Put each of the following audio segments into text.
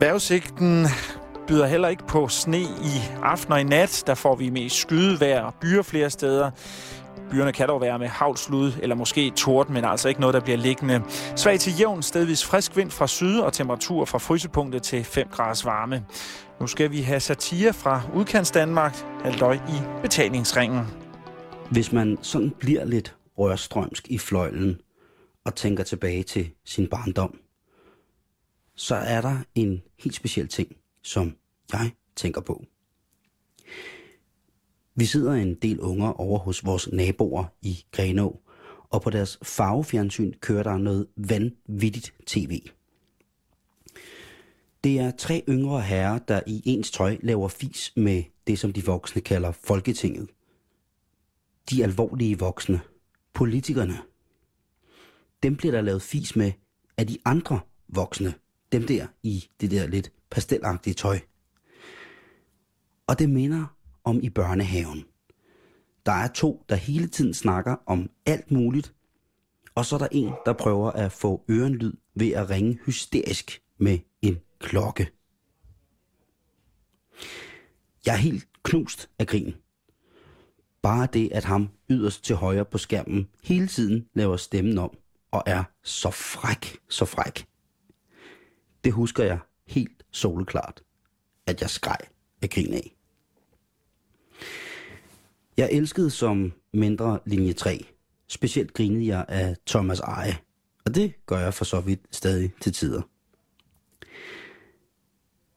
Vejrudsigten byder heller ikke på sne i aften og i nat. Der får vi mest skydevejr og byer flere steder. Byerne kan dog være med havslud eller måske torden, men altså ikke noget, der bliver liggende. Svag til jævn, stedvis frisk vind fra syd og temperatur fra frysepunktet til 5 graders varme. Nu skal vi have satire fra udkants Danmark, halvdøj i betalingsringen. Hvis man sådan bliver lidt rørstrømsk i fløjlen og tænker tilbage til sin barndom, så er der en helt speciel ting, som jeg tænker på. Vi sidder en del unger over hos vores naboer i Grenå, og på deres farvefjernsyn kører der noget vanvittigt tv. Det er tre yngre herrer, der i ens tøj laver fis med det, som de voksne kalder Folketinget. De alvorlige voksne. Politikerne. Dem bliver der lavet fis med af de andre voksne. Dem der i det der lidt pastelagtige tøj. Og det minder om i børnehaven. Der er to, der hele tiden snakker om alt muligt, og så er der en, der prøver at få ørenlyd ved at ringe hysterisk med en klokke. Jeg er helt knust af grin. Bare det, at ham yderst til højre på skærmen hele tiden laver stemmen om og er så fræk, så fræk. Det husker jeg helt soleklart, at jeg skreg af grin af. Jeg elskede som mindre linje 3. Specielt grinede jeg af Thomas Eje. Og det gør jeg for så vidt stadig til tider.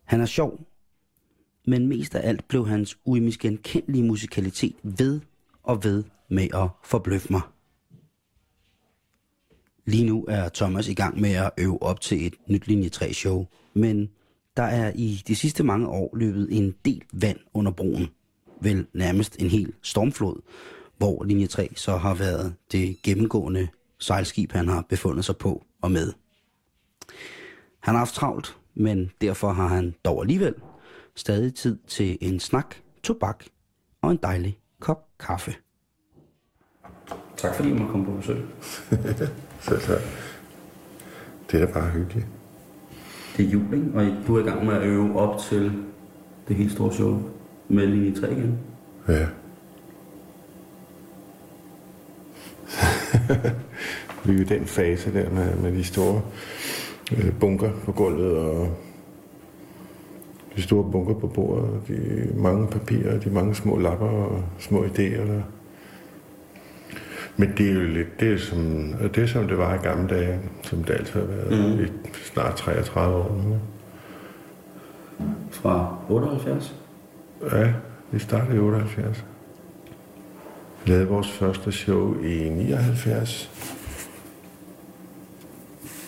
Han er sjov, men mest af alt blev hans uimiskendelige musikalitet ved og ved med at forbløffe mig. Lige nu er Thomas i gang med at øve op til et nyt linje 3 show, men der er i de sidste mange år løbet en del vand under broen. Vel nærmest en hel stormflod, hvor linje 3 så har været det gennemgående sejlskib, han har befundet sig på og med. Han har haft travlt, men derfor har han dog alligevel stadig tid til en snak, tobak og en dejlig kop kaffe. Tak fordi I måtte komme på besøg. Selv tak. Det er da bare hyggeligt. Det er jul, ikke? Og du er i gang med at øve op til det helt store show med linje 3 igen. Ja. Vi er i den fase der med, med de store øh, bunker på gulvet og de store bunker på bordet, de mange papirer, de mange små lapper og små idéer. Der. Men det er jo lidt det, som, det, som det var i gamle dage, som det altid har været mm. i snart 33 år nu. Fra 78? Ja, vi startede i 78. Vi lavede vores første show i 79.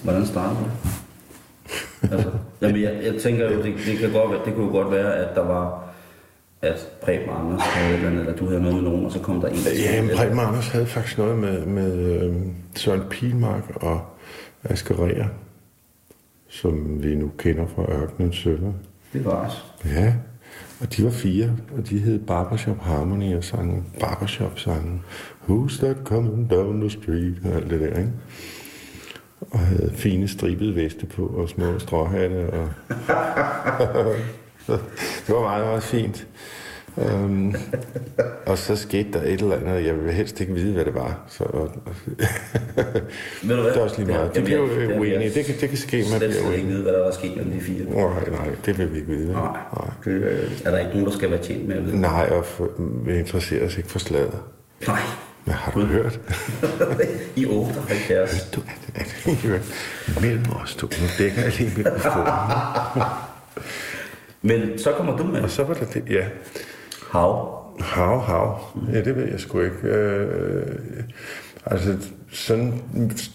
Hvordan startede det? altså, jamen, jeg, jeg tænker jo, det, det, kan godt, være- det kunne godt være, at der var at Preben Anders havde et eller andet, eller du havde noget med nogen, og så kom der en. Ja, men Preben Anders havde faktisk noget med, med øh, Søren Pilmark og Asger Rea, som vi nu kender fra Ørkenens Sønder. Det var os. Ja, og de var fire, og de hed Barbershop Harmony og sang Barbershop sangen Who's that coming down the street og alt det der, ikke? Og havde fine stribede veste på og små stråhatte og... det var meget, meget fint. Um, og så skete der et eller andet, jeg ville helst ikke vide, hvad det var. Så, og, Ved du hvad? det er også lige meget. De Jamen, bliver jeg- jo jeg- uenige. Det kan, det kan ske, man bliver slet ikke vide, hvad der var sket mellem de fire. Nej, nej, det vil vi ikke vide. vel? Nej. Det, øh, er der ikke nogen, der skal være tjent med at vide? Nej, og for, vi interesserer os ikke for slaget. Nej. Men har du hørt? I 78. Du, er det, er det hørt? Mellem os to. Nu dækker jeg lige mikrofonen. Men så kommer du med. Og så var der det, ja. Hav. Hav, hav. Ja, det ved jeg sgu ikke. Øh, altså, sådan,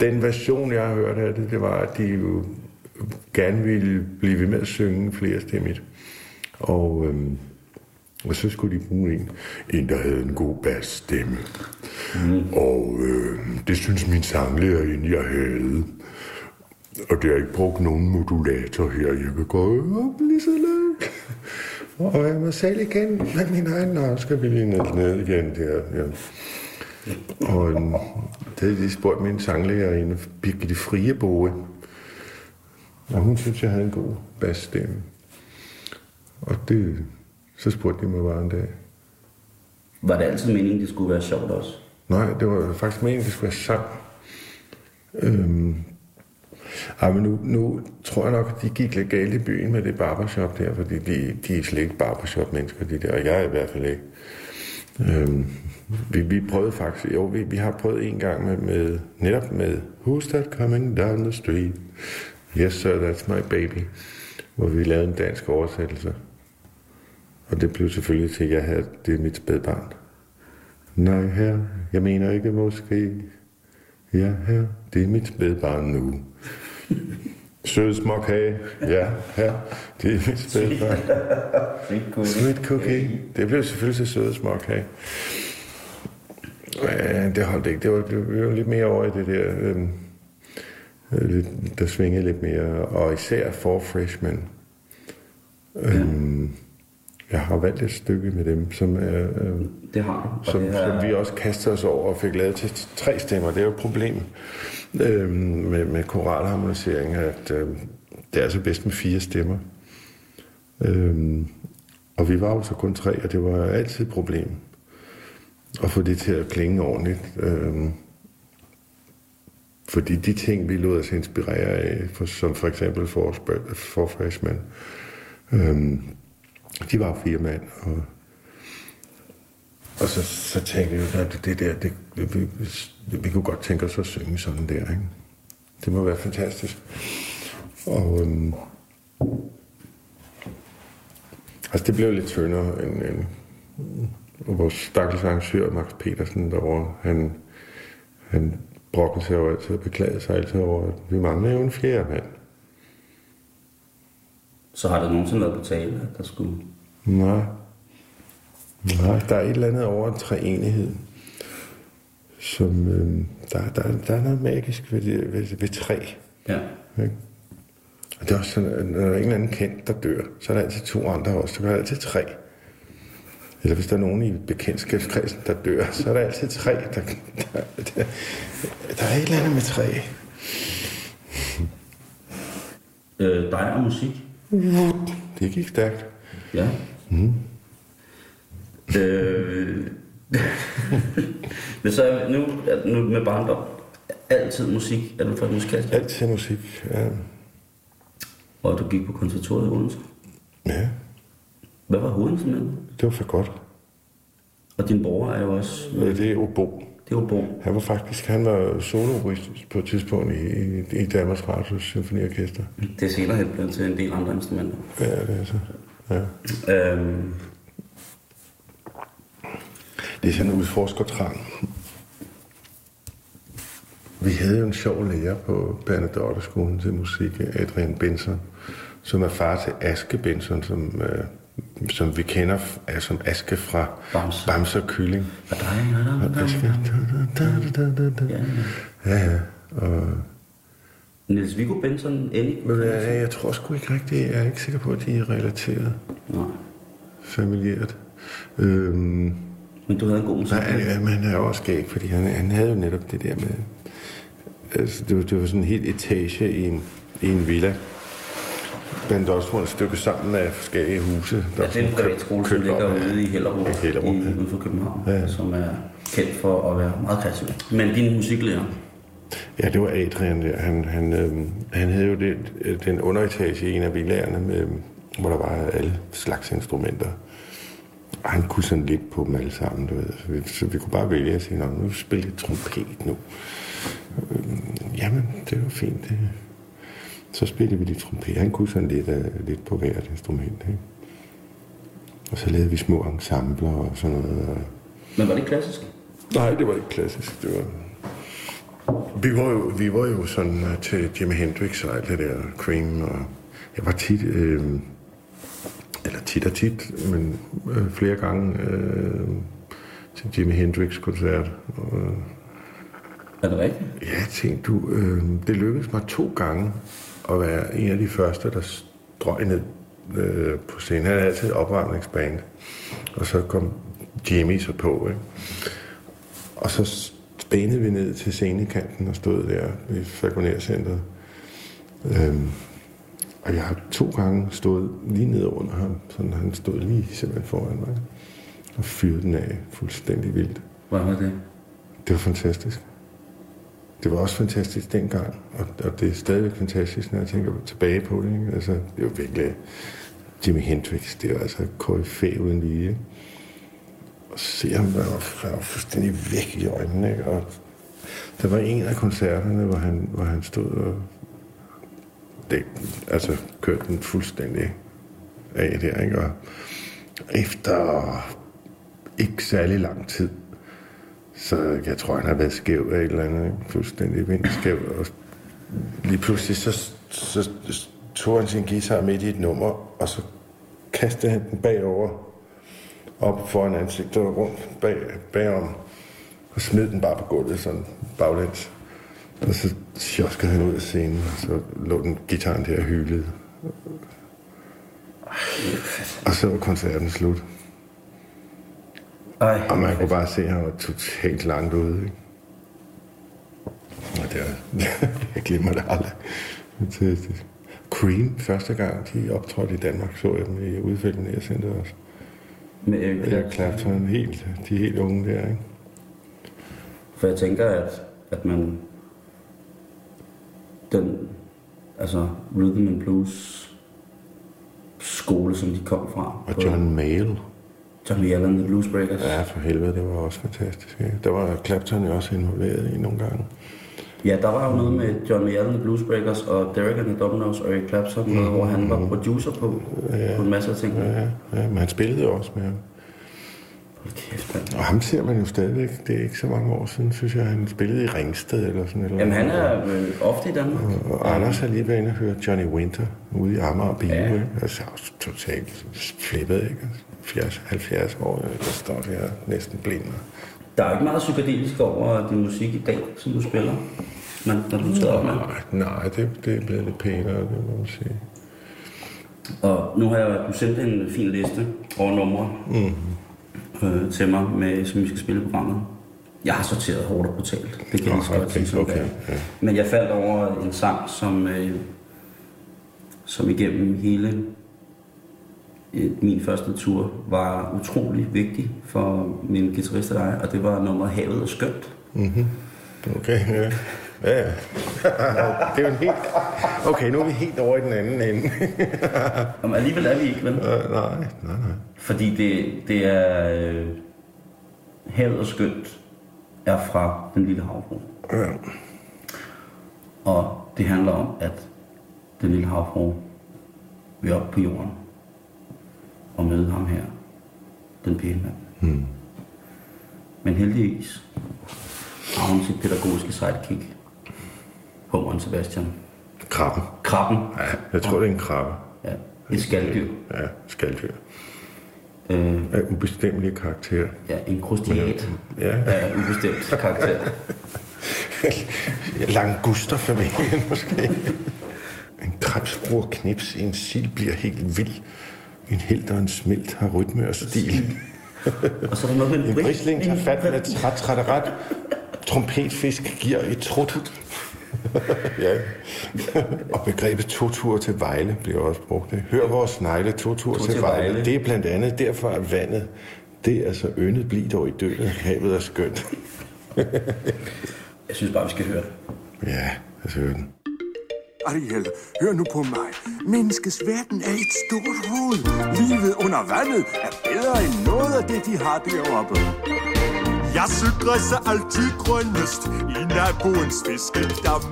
den version, jeg har hørt af det, det var, at de jo gerne ville blive ved med at synge flere stemmigt. Og, øhm, og så skulle de bruge en, en der havde en god bassstemme. Mm. Og øh, det synes min sanglærerinde, jeg havde. Og det har ikke brugt nogen modulator her. Jeg kan gå op lige så langt. Og jeg må selv igen med min egen, skal vi lige ned, ned igen der. Ja. Og øh, det havde de spurgt min sanglærerinde, Birgitte Frieboe. Og hun synes, jeg havde en god bassstemme. Og det, så spurgte de mig bare en dag. Var det altid meningen, det skulle være sjovt også? Nej, det var faktisk meningen, det skulle være sang. Øhm, ej, men nu, nu tror jeg nok, at de gik lidt galt i byen med det barbershop der, fordi de, de er slet ikke barbershop-mennesker, de der, og jeg er i hvert fald ikke. Øhm, vi, vi prøvede faktisk, jo, vi, vi har prøvet en gang med, med netop med Who's That Coming Down the Street? Yes, sir, that's my baby. Hvor vi lavede en dansk oversættelse. Og det blev selvfølgelig til, at jeg havde, det er mit spædbarn. Nej, her, jeg mener ikke måske. Ja, her, det er mit spædbarn nu. Sød småkage. Ja, her, det er mit spædbarn. Sweet cookie. Det blev selvfølgelig til søde småkage. Ja, det holdt ikke. Det var, det var lidt mere over i det der, øhm, øh, der svingede lidt mere. Og især for freshmen. Øhm, jeg har valgt et stykke med dem, som er... Øh, Det har som, det er, som vi også kastede os over og fik lavet til tre stemmer. Det er jo et problem øh, med, med koralharmonisering, at øh, det er altså bedst med fire stemmer. Øh, og vi var jo så kun tre, og det var altid et problem at få det til at klinge ordentligt. Øh, fordi de ting, vi lod os inspirere af, for, som for eksempel for, for freshman, øh, de var fire mand, og og så, så tænkte vi, at det der, det, det, vi, vi kunne godt tænke os at synge sådan der, ikke? Det må være fantastisk. Og øhm, altså det blev lidt tyndere end, end og vores stakkels arrangør, Max Petersen, derovre, han, han brokkede sig jo altid og beklagede sig altid over, at vi manglede jo en fjerde mand. Så har det nogensinde været på tale, at der skulle... Nej. Nej, der er et eller andet over en treenighed, som øh, der, der, der er noget magisk ved, det, ved, ved træ. Ja. Ikke? Og det er også sådan, at når der er en eller anden kendt, der dør, så er der altid to andre også. Så er der altid tre. Eller hvis der er nogen i bekendtskabskredsen, der dør, så er der altid tre. Der, der, der, der er et eller andet med træ. Øh, dig og musik. Det gik stærkt. Ja. Mm. Øh, men så nu, nu med barndom, altid musik, er du fra et musikalsk? Altid musik, ja. Og du gik på konservatoriet i Odense. ja. Hvad var hovedinstrumentet? Det var for godt. Og din bror er jo også... Øh, Det er obo. Det jo Bo. Han var faktisk han var soloist på et tidspunkt i, i, i Danmarks Radios Symfoniorkester. Det er senere hen blevet til en del andre instrumenter. Ja, det er så. Ja. Øhm, Det er sådan en udforskertrang. Vi havde jo en sjov lærer på Bernadotte-skolen til musik, Adrian Benson, som er far til Aske Benson, som, øh, som vi kender er som Aske fra Bamse. Bamse og Kylling. og Aske. Ja, ja. Ja, ja. Og, Niels Viggo Benson, Ellie? men jeg, tror sgu ikke rigtigt, jeg er ikke sikker på, at de er relateret Nej. familiært. Øhm, Men du havde en god musik. Nej, ja, men han er også skæg, fordi han, han havde jo netop det der med... Altså, det, var, det var sådan en helt etage i en, i en villa. Blandt også et stykke sammen af forskellige huse. Ja, det er en privatskole, som ligger ude i Hellerup, I Hellerup, i, ja. ude for København, Ja. som er kendt for at være meget kreativ. Men din musiklærer, Ja, det var Adrian der. Han, han, øh, han havde jo det, den underetage i en af villaerne, med, hvor der var alle slags instrumenter. Og han kunne sådan lidt på dem alle sammen, du ved. Så vi, så vi kunne bare vælge at sige, "Nå, nu spiller jeg trompet nu. Øh, jamen, det var fint. Det. Så spillede vi lidt trompet. Han kunne sådan lidt, uh, lidt på hvert instrument. Ikke? Og så lavede vi små ensembler og sådan noget. Og men var det klassisk? Nej, det var ikke klassisk. Det var... Vi var jo, vi var jo sådan uh, til Jimi Hendrix og alt det der Cream, og jeg var tit, øh, eller tit og tit, men øh, flere gange øh, til Jimi Hendrix-koncert. Og, øh, Er det rigtigt? ja, tænk du, øh, det lykkedes mig to gange at være en af de første, der strøg ned øh, på scenen. Han havde altid et opvarmningsband, og så kom Jimmy så på, ikke? Og så spændede vi ned til scenekanten og stod der i Falconer Centeret. Øhm, Og jeg har to gange stået lige nede under ham, sådan han stod lige simpelthen foran mig, og fyrede den af fuldstændig vildt. Hvad var det? Det var fantastisk. Det var også fantastisk dengang, og, og det er stadigvæk fantastisk, når jeg tænker tilbage på det. Ikke? Altså, det var virkelig Jimi Hendrix, det var altså KFA uden lige. Ikke? Og se ham, der var, han var fuldstændig væk i øjnene. Ikke? Og der var en af koncerterne, hvor han, hvor han stod og det, altså, kørte den fuldstændig af der. Ikke? Og efter ikke særlig lang tid, så jeg tror, han har været skæv af et eller andet. Fuldstændig vindskæv. Og lige pludselig så, så tog han sin guitar midt i et nummer, og så kastede han den bagover, op foran ansigtet og rundt bag, bagom, og smed den bare på gulvet, sådan baglæns. Og så sjoskede han ud af scenen, og så lå den gitaren der og hylede. Og så var koncerten slut. Ej, Og man kunne bare se, at han var totalt langt ude. Ikke? Og det var, jeg glemmer det aldrig. Fantastisk. Cream, første gang de optrådte i Danmark, så jeg dem i udfælden jeg sendte også. med Eric Jeg Clapton. Helt, de er helt unge der, ikke? For jeg tænker, at, at man... Den, altså rhythm and blues skole, som de kom fra. Og John Mayall. Johnny Allen, The Blues Breakers. Ja, for helvede, det var også fantastisk. Ikke? Der var Clapton jo også involveret i nogle gange. Ja, der var jo noget med Johnny Allen, The Blues Breakers og Derek and the Dominoes og Eric Clapton, mm. hvor han var producer på, ja. på en masse af tingene. Ja, ja, men han spillede jo også med ham. Hold kæft, mand. Og ham ser man jo stadigvæk. Det er ikke så mange år siden, synes jeg, han spillede i Ringsted eller sådan eller Jamen, han er øh, ofte i Danmark. Og Anders har lige været inde og høre Johnny Winter ude i Amager Bio. Ja. Altså, totalt flippet, ikke? 70, 70 år, der står der næsten blind. Der er ikke meget psykedelisk over din musik i dag, som du spiller, men når du tager op med. Nej, det, det er blevet lidt pænere, det må man sige. Og nu har jeg du sendt en fin liste over numre mm. øh, til mig, med, som vi skal spille i programmet. Jeg har sorteret hårdt og brutalt. Det kan jeg lige så godt sige, okay, ja. Men jeg faldt over en sang, som, øh, som igennem hele min første tur var utrolig vigtig for min guitarist og dig, og det var nummeret Havet er skønt. Okay, ja. Ja, ja. det er jo en helt... Okay, nu er vi helt over i den anden ende. Om alligevel er vi ikke, vel? Øh, nej, nej, nej. Fordi det, det er... Øh, havet er skønt er fra den lille havfru. Ja. Og det handler om, at den lille havfru vil op på jorden og møde ham her, den pæne mand. Hmm. Men heldigvis har hun sit pædagogiske sidekick, Hummeren Sebastian. Krabben. Krabben. Ja, jeg tror, det er en krabbe. Ja, et skalddyr. Ja, skalddyr. Øh, Af ubestemmelig karakter. ja, en krustiat Ja. af ubestemt karakter. Langusterfamilien måske. En krebsbror knips i en sild bliver helt vild. En helt og en smilt har rytme og stil. Og så er der noget med En bris- brisling tager fat med træt, træt, ret. Trompetfisk giver et trut. ja. og begrebet to-tur til Vejle bliver også brugt. Hør vores snegle, To til, til Vejle. Vejle. Det er blandt andet derfor, at vandet, det er så yndet bliv dog i døden. Havet er skønt. Jeg synes bare, vi skal høre det. Ja, lad os høre den. Ariel, hør nu på mig. Menneskets verden er et stort hul. Livet under vandet er bedre end noget af det, de har deroppe. Jeg græsser altid grønnest i naboens fiskedam.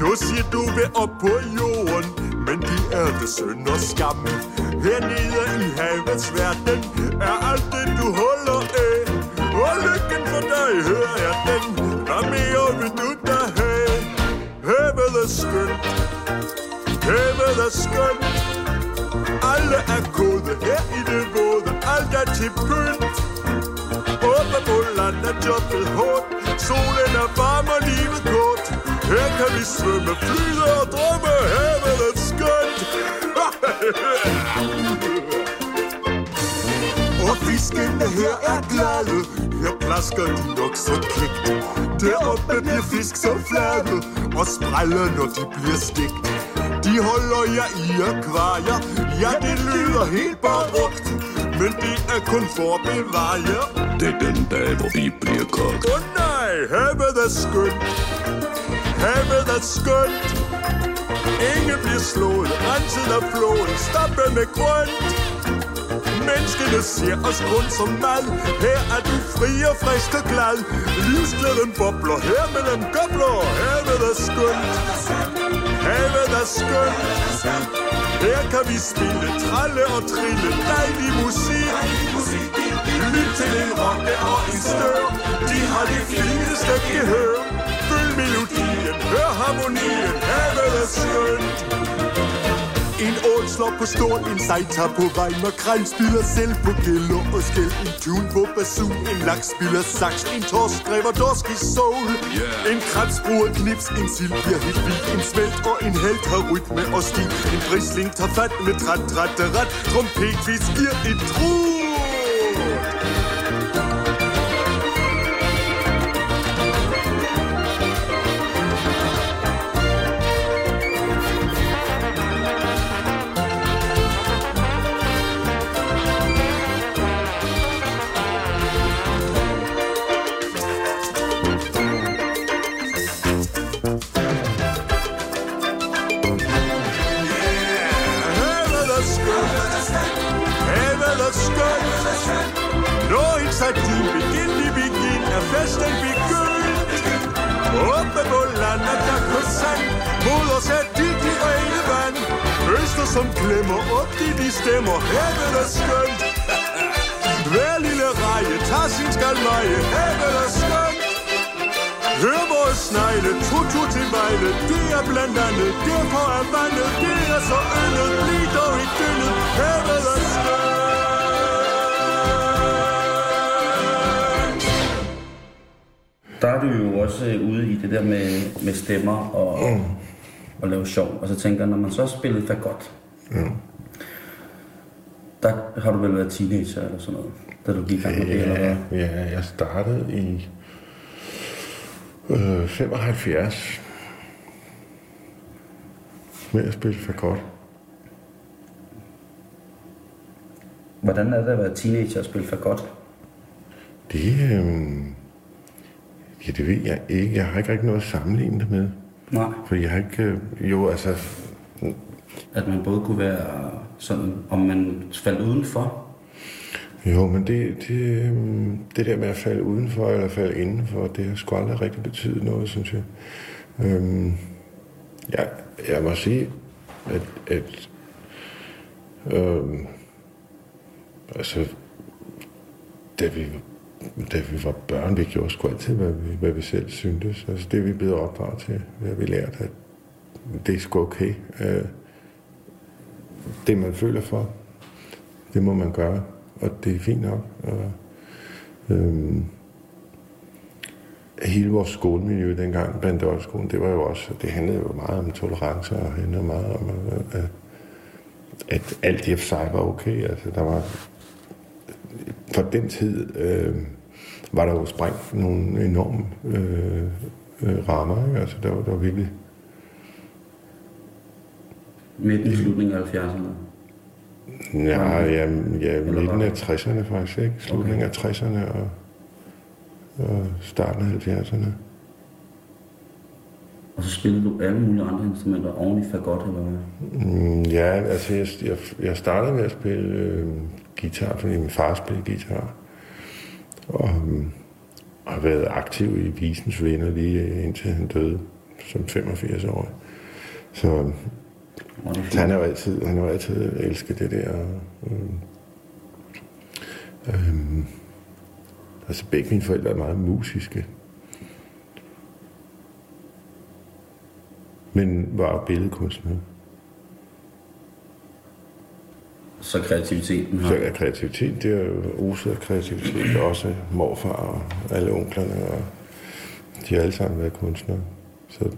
Du siger, du vil op på jorden, men det er det synd og skam. Hernede i havets verden er alt det, du holder af. Og lykken for dig hører jeg den. Hvad mere vil du skønt. Havet er skønt. Alle er gode her i det våde. Alt er til pynt. Oppe på land er jobbet hårdt. Solen er varm og livet kort. Her kan vi svømme, flyde og drømme. Havet er skønt. Og fiskene her er glade Her plasker de nok så kægt Deroppe bliver fisk så flade Og spræller når de bliver stegt De holder jer i akvarier Ja, det lyder helt barugt Men det er kun for at bevare Det er den dag, hvor I bliver kogt. Åh oh, nej, havet er skønt. Havet er skønt. Ingen bliver slået, renset af floden med grønt Menneskene ser os kun som mad Her er du fri og frisk og glad. Livsglæden bobler. Her mellem gobler Havet er skønt. Havet er skønt. Her kan vi spille, tralle og trille. Dejlig musik. Lyt til en rocke og en stør De har det fineste gehør. Følg melodien, hør harmonien. Havet er skønt en ål slår på stort, en sej tager på vej Makrel spiller selv på gælder og skæld. En tune på basun, en laks spiller sax En torsk skriver dorsk i soul Yeah. En krebs bruger knips, en sild bliver helt vild. En svælt og en held har rytme og stil En brisling tager fat med træt, træt, ret Trompetvis giver et trut som glemmer op de de stemmer. Havet er skønt. Hver lille reje tager sin skalmeje Havet er skønt. Hør vores snegle, tutu til vejle. Det er blandt andet, derfor er vandet Det er så yndet, bliv dog ikke dyndet Havet er skønt. Der er du jo også øh, ude i det der med, med stemmer og, mm. og lave sjov. Og så tænker jeg, når man så spillede fagot, mm. der har du vel været teenager eller sådan noget, da du gik i gang med det, eller Ja, hvad? ja, jeg startede i øh, 75 med at spille godt. Hvordan er det at være teenager og spille fagot? Det, øh, ja, det ved jeg ikke. Jeg har ikke rigtig noget at sammenligne det med. Nej. For jeg har ikke... øh, Jo, altså... At man både kunne være sådan, om man faldt udenfor, Jo, men det, det, øhm, det der med at falde udenfor eller falde indenfor, det har sgu aldrig rigtig betydet noget, synes jeg. Øhm, ja, jeg må sige, at, at øhm, altså, da vi, da vi var børn, vi gjorde sgu altid, hvad vi, hvad vi selv syntes. Altså, det er vi blevet opdraget til. hvad har vi lært, at det er sgu okay. Øh, det, man føler for, det må man gøre, og det er fint nok. Og, øhm, hele vores skolemiljø dengang, Bandolskolen, det var jo også, det handlede jo meget om tolerance, og handlede meget om, at, at alt i og for sig var okay. Altså, der var, for den tid øh, var der jo sprængt nogle enorme øh, øh, rammer, ikke? Altså, der var, der var virkelig midt i slutningen af 70'erne. Ja, ja, ja midten af 60'erne faktisk, ikke? Slutningen af 60'erne og, og starten af 70'erne. Og så spillede du alle mulige andre instrumenter oven i fagot, eller hvad? Mm, ja, altså jeg, jeg, jeg startede med at spille øh, guitar, fordi min far spillede guitar. Og øh, har været aktiv i Visens Venner lige indtil han døde som 85 år. Så Så fint. han har jo altid, han har altid elsket det der. Øhm, øhm, altså begge mine forældre er meget musiske. Men var billedkunstnere. Så kreativiteten har... Så er kreativitet, det er jo oset af kreativitet. Også morfar og alle onklerne. Og de har alle sammen været kunstnere. Så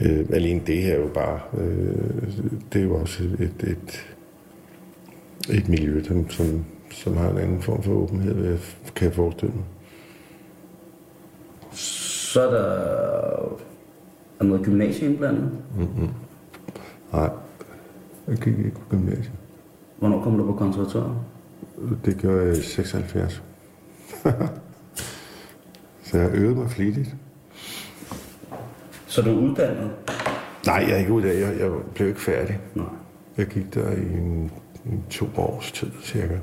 øh, alene det her er jo bare... Øh, det er jo også et, et, et miljø, som, som, som har en anden form for åbenhed, kan jeg forestille mig. Så er der, er noget gymnasie indblandet. Nej, jeg gik ikke på gymnasiet. Hvornår kom du på konservatoriet? Det gjorde jeg i 76. Så jeg øvede mig flittigt. Så du er uddannet? Nej, jeg er ikke uddannet. Jeg, jeg blev ikke færdig. Nej. Jeg gik der i en, en to års tid, cirka.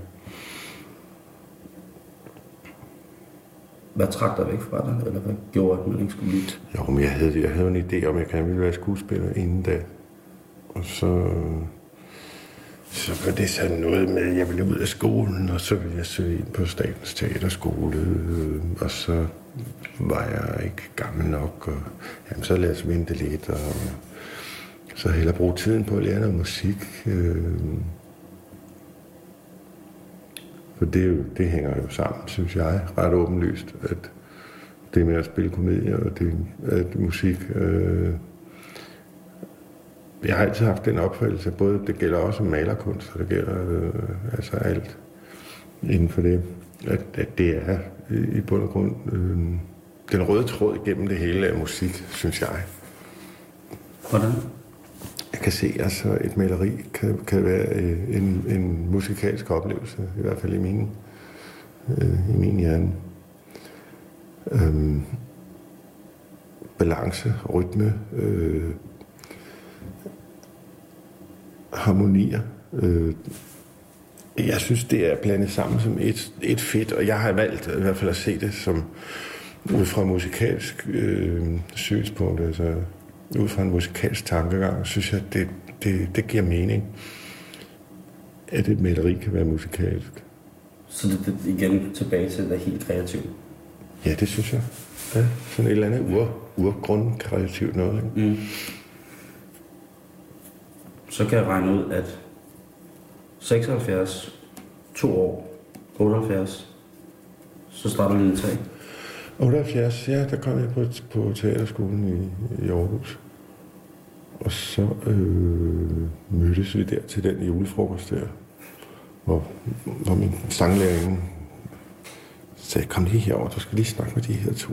Hvad trak dig væk fra dig, eller hvad gjorde, at man ikke skulle lytte? Jo, men jeg havde, jeg havde en idé om, at jeg gerne ville være skuespiller inden da. Og så, så var det sådan noget med, at jeg ville ud af skolen, og så ville jeg søge ind på Statens Teaterskole. øh, Og så var jeg ikke gammel nok, og jamen, så lad os vente lidt, og så hellere bruge tiden på at lære noget musik. øh. For det, jo, det hænger jo sammen, synes jeg, ret åbenlyst, at det med at spille komedier og det, at musik. Øh, jeg har altid haft den opfattelse, både det gælder også malerkunst, og det gælder øh, altså alt inden for det, at, at det er i, bund og grund øh, den røde tråd igennem det hele af musik, synes jeg. Hvordan? Jeg kan se, altså et maleri kan, kan være øh, en, en musikalsk oplevelse, i hvert fald i min, øh, i min hjerne. Øhm, balance, rytme, øh, harmonier. Øh, jeg synes, det er blandet sammen som et, et fedt, og jeg har valgt i hvert fald at se det som ud fra musikalsk øh, synspunkt, altså ud fra en musikalsk tankegang, synes jeg, det, det, det giver mening, at et maleri kan være musikalsk. Så det, det igen tilbage til det helt kreativt. Ja, det synes jeg. Ja, sådan et eller andet ur, urgrundkreativt noget. Ikke? Mm. Så kan jeg regne ud, at 76, 2 år, 78, så starter linje 3. 78, ja, der kom jeg på, på teaterskolen i, i Aarhus. Og så øh, mødtes vi der til den julefrokost der, hvor, hvor min sanglærerinde sagde, kom lige herover, du skal lige snakke med de her to.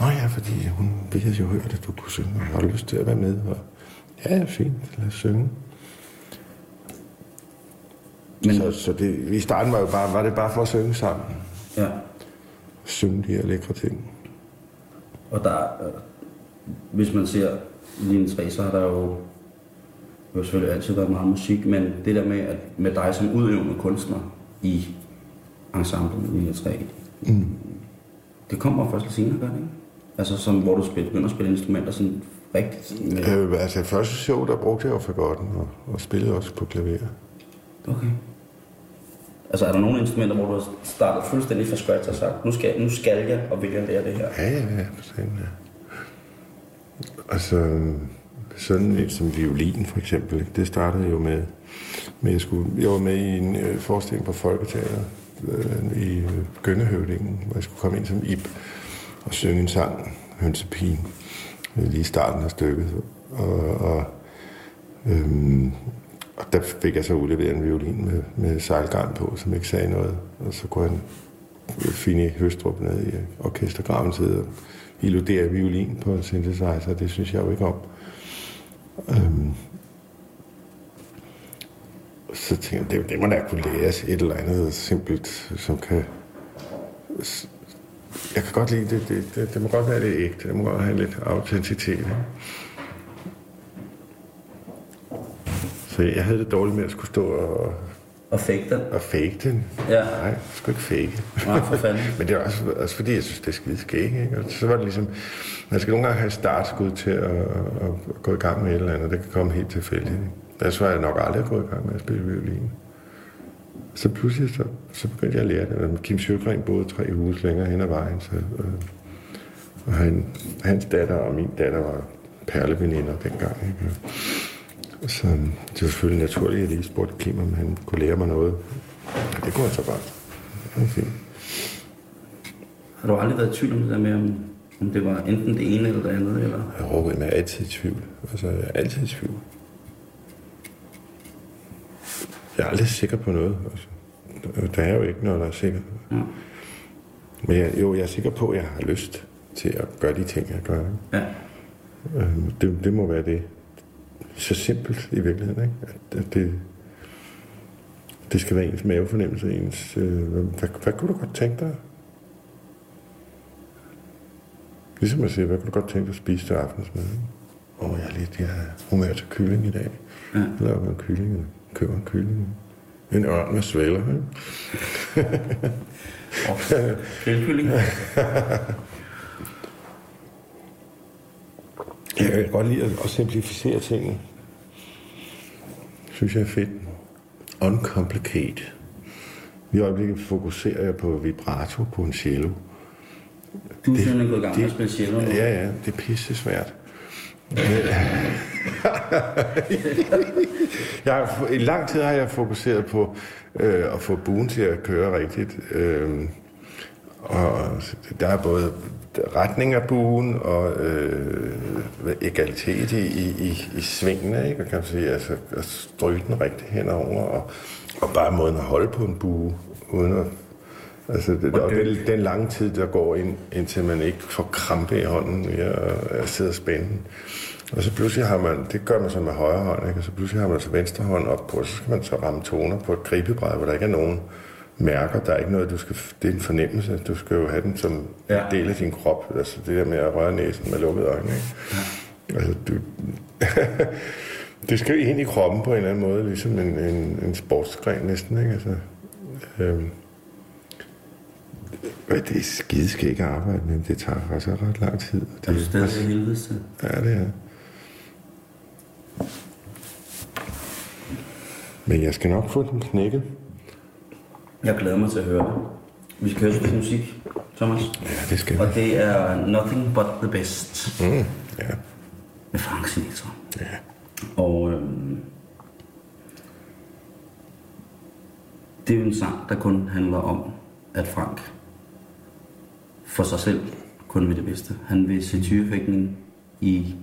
Nå ja, fordi hun, ville jo hørt, at du kunne synge, og har lyst til at være med? Og, ja, fint, lad os synge. Men, Så, så det, i starten var, jo bare, var det bare for at synge sammen. ja, Synge de her lækre ting. og der, øh, hvis man ser linje 3, så har der jo, jo selvfølgelig altid været meget musik, men det der med, at med dig som udøvende kunstner i ensemblet linje 3, Mm. det kommer først lidt senere, gør det ikke? Altså sådan, hvor du spiller, begynder at spille instrumenter sådan rigtigt. Med, Øh, altså, første show, der brugte jeg jo fagotten og, og spillede også på klaver. Okay. Altså er der nogle instrumenter, hvor du har startet fuldstændig fra scratch og sagt, nu skal, nu skal jeg, og vil jeg lære det her? Ja, ja, ja, for sådan, ja. Altså, sådan lidt som violin for eksempel, ikke? det startede jo med, med jeg, skulle, jeg var med i en øh, forestilling på Folketeateret øh, i øh, Gøngehøvdingen, hvor jeg skulle komme ind som Ib og synge en sang, Hønsepigen, øh, lige i starten af stykket. Og, og, øhm, og der fik jeg så udleveret en violin med, med sejlgarn på, som ikke sagde noget. Og så kunne han Fini Høstrup ned i orkestergraven sidde og illudere violin på en synthesizer. Det synes jeg jo ikke om. Øhm, så tænkte jeg, det, det må da kunne læres et eller andet simpelt, som kan... Jeg kan godt lide det. Det, det, det må godt være lidt ægte. Det må godt have lidt autenticitet. Ikke? Så jeg havde det dårligt med at skulle stå og, Og fake den? og fake den. Ja. Nej, jeg skulle ikke fake. Nej, for fanden. Men det er også, også fordi, jeg synes, det er skide skæg. Ikke? Og så var det ligesom, man skal nogle gange have et startskud til at, at, at gå i gang med et eller andet. Det kan komme helt tilfældigt. Ikke? Ellers var jeg nok aldrig gået i gang med at spille violin. Så pludselig så, så begyndte jeg at lære det. Kim Sjøgren boede tre huse længere hen ad vejen. Så, øh, og han, hans datter og min datter var perleveninder dengang. Ikke? Så det var selvfølgelig naturligt, at jeg lige spurgte Kim, om han kunne lære mig noget. Det kunne han så godt. Var fint. Har du aldrig været i tvivl om det der med, om, om det var enten det ene eller det andet? Eller? Jo, jeg er altid i tvivl. Altså, jeg er altid i tvivl. Jeg er aldrig sikker på noget. Altså. Der er jo ikke noget, der er sikkert. Ja. Men jeg, jo, jeg er sikker på, at jeg har lyst til at gøre de ting, jeg gør. ikke? ja. Øh, Det, det må være det. Så simpelt i virkeligheden, ikke? At, at det, det skal være ens mavefornemmelse, ens... Øh, hvad, hvad kunne du godt tænke dig? Ligesom at sige, hvad kunne du godt tænke dig at spise til aftensmad? Åh, oh, jeg er lidt, jeg er humør til kylling i dag. Ja. Jeg laver en kylling, køber en kylling. En ørn med svæler, ikke? Grillkylling. Jeg kan godt lide at, simplificere tingene. Synes jeg er fedt. Uncomplicate. I øjeblikket fokuserer jeg på vibrato på en cello. Du er simpelthen gået i gang med at spille cello nu. Ja, ja, det er pisse svært. jeg har, I lang tid har jeg fokuseret på øh, at få buen til at køre rigtigt. Øh, og der er både retning af buen og øh, egalitet i, i, i, svingene, ikke? Og kan man sige, altså at stryge den rigtigt henover, og, og bare måden at holde på en bue, uden at Altså, det, og det, det er en lang tid, der går ind, indtil man ikke får krampe i hånden at sidde og spænde. Og så pludselig har man, det gør man så med højre hånd, ikke? og så pludselig har man så venstre hånd op på, og så skal man så ramme toner på et gribebræd, hvor der ikke er nogen mærker. Der er ikke noget, du skal, det er en fornemmelse. Du skal jo have den som ja. en del af din krop. Altså det der med at røre næsen med lukkede øjne. Ikke? Ja. Altså, du, det skal ind i kroppen på en eller anden måde, ligesom en, en, en sportsgren næsten. Ikke? Altså, øhm, det er skideskæg at arbejde med, det tager faktisk ret lang tid. Det er du stadig i helvede til? Ja, det er. Men jeg skal nok få den knækket. Jeg glæder mig til at høre det. Vi skal høre lidt musik, Thomas. Ja, det skal vi. Og det er Nothing But The Best. Mm, ja. Med Frank Sinatra. Ja. Og øhm, det er jo en sang, der kun handler om, at Frank for sig selv kun vil det bedste. Han vil se tyrefægtning i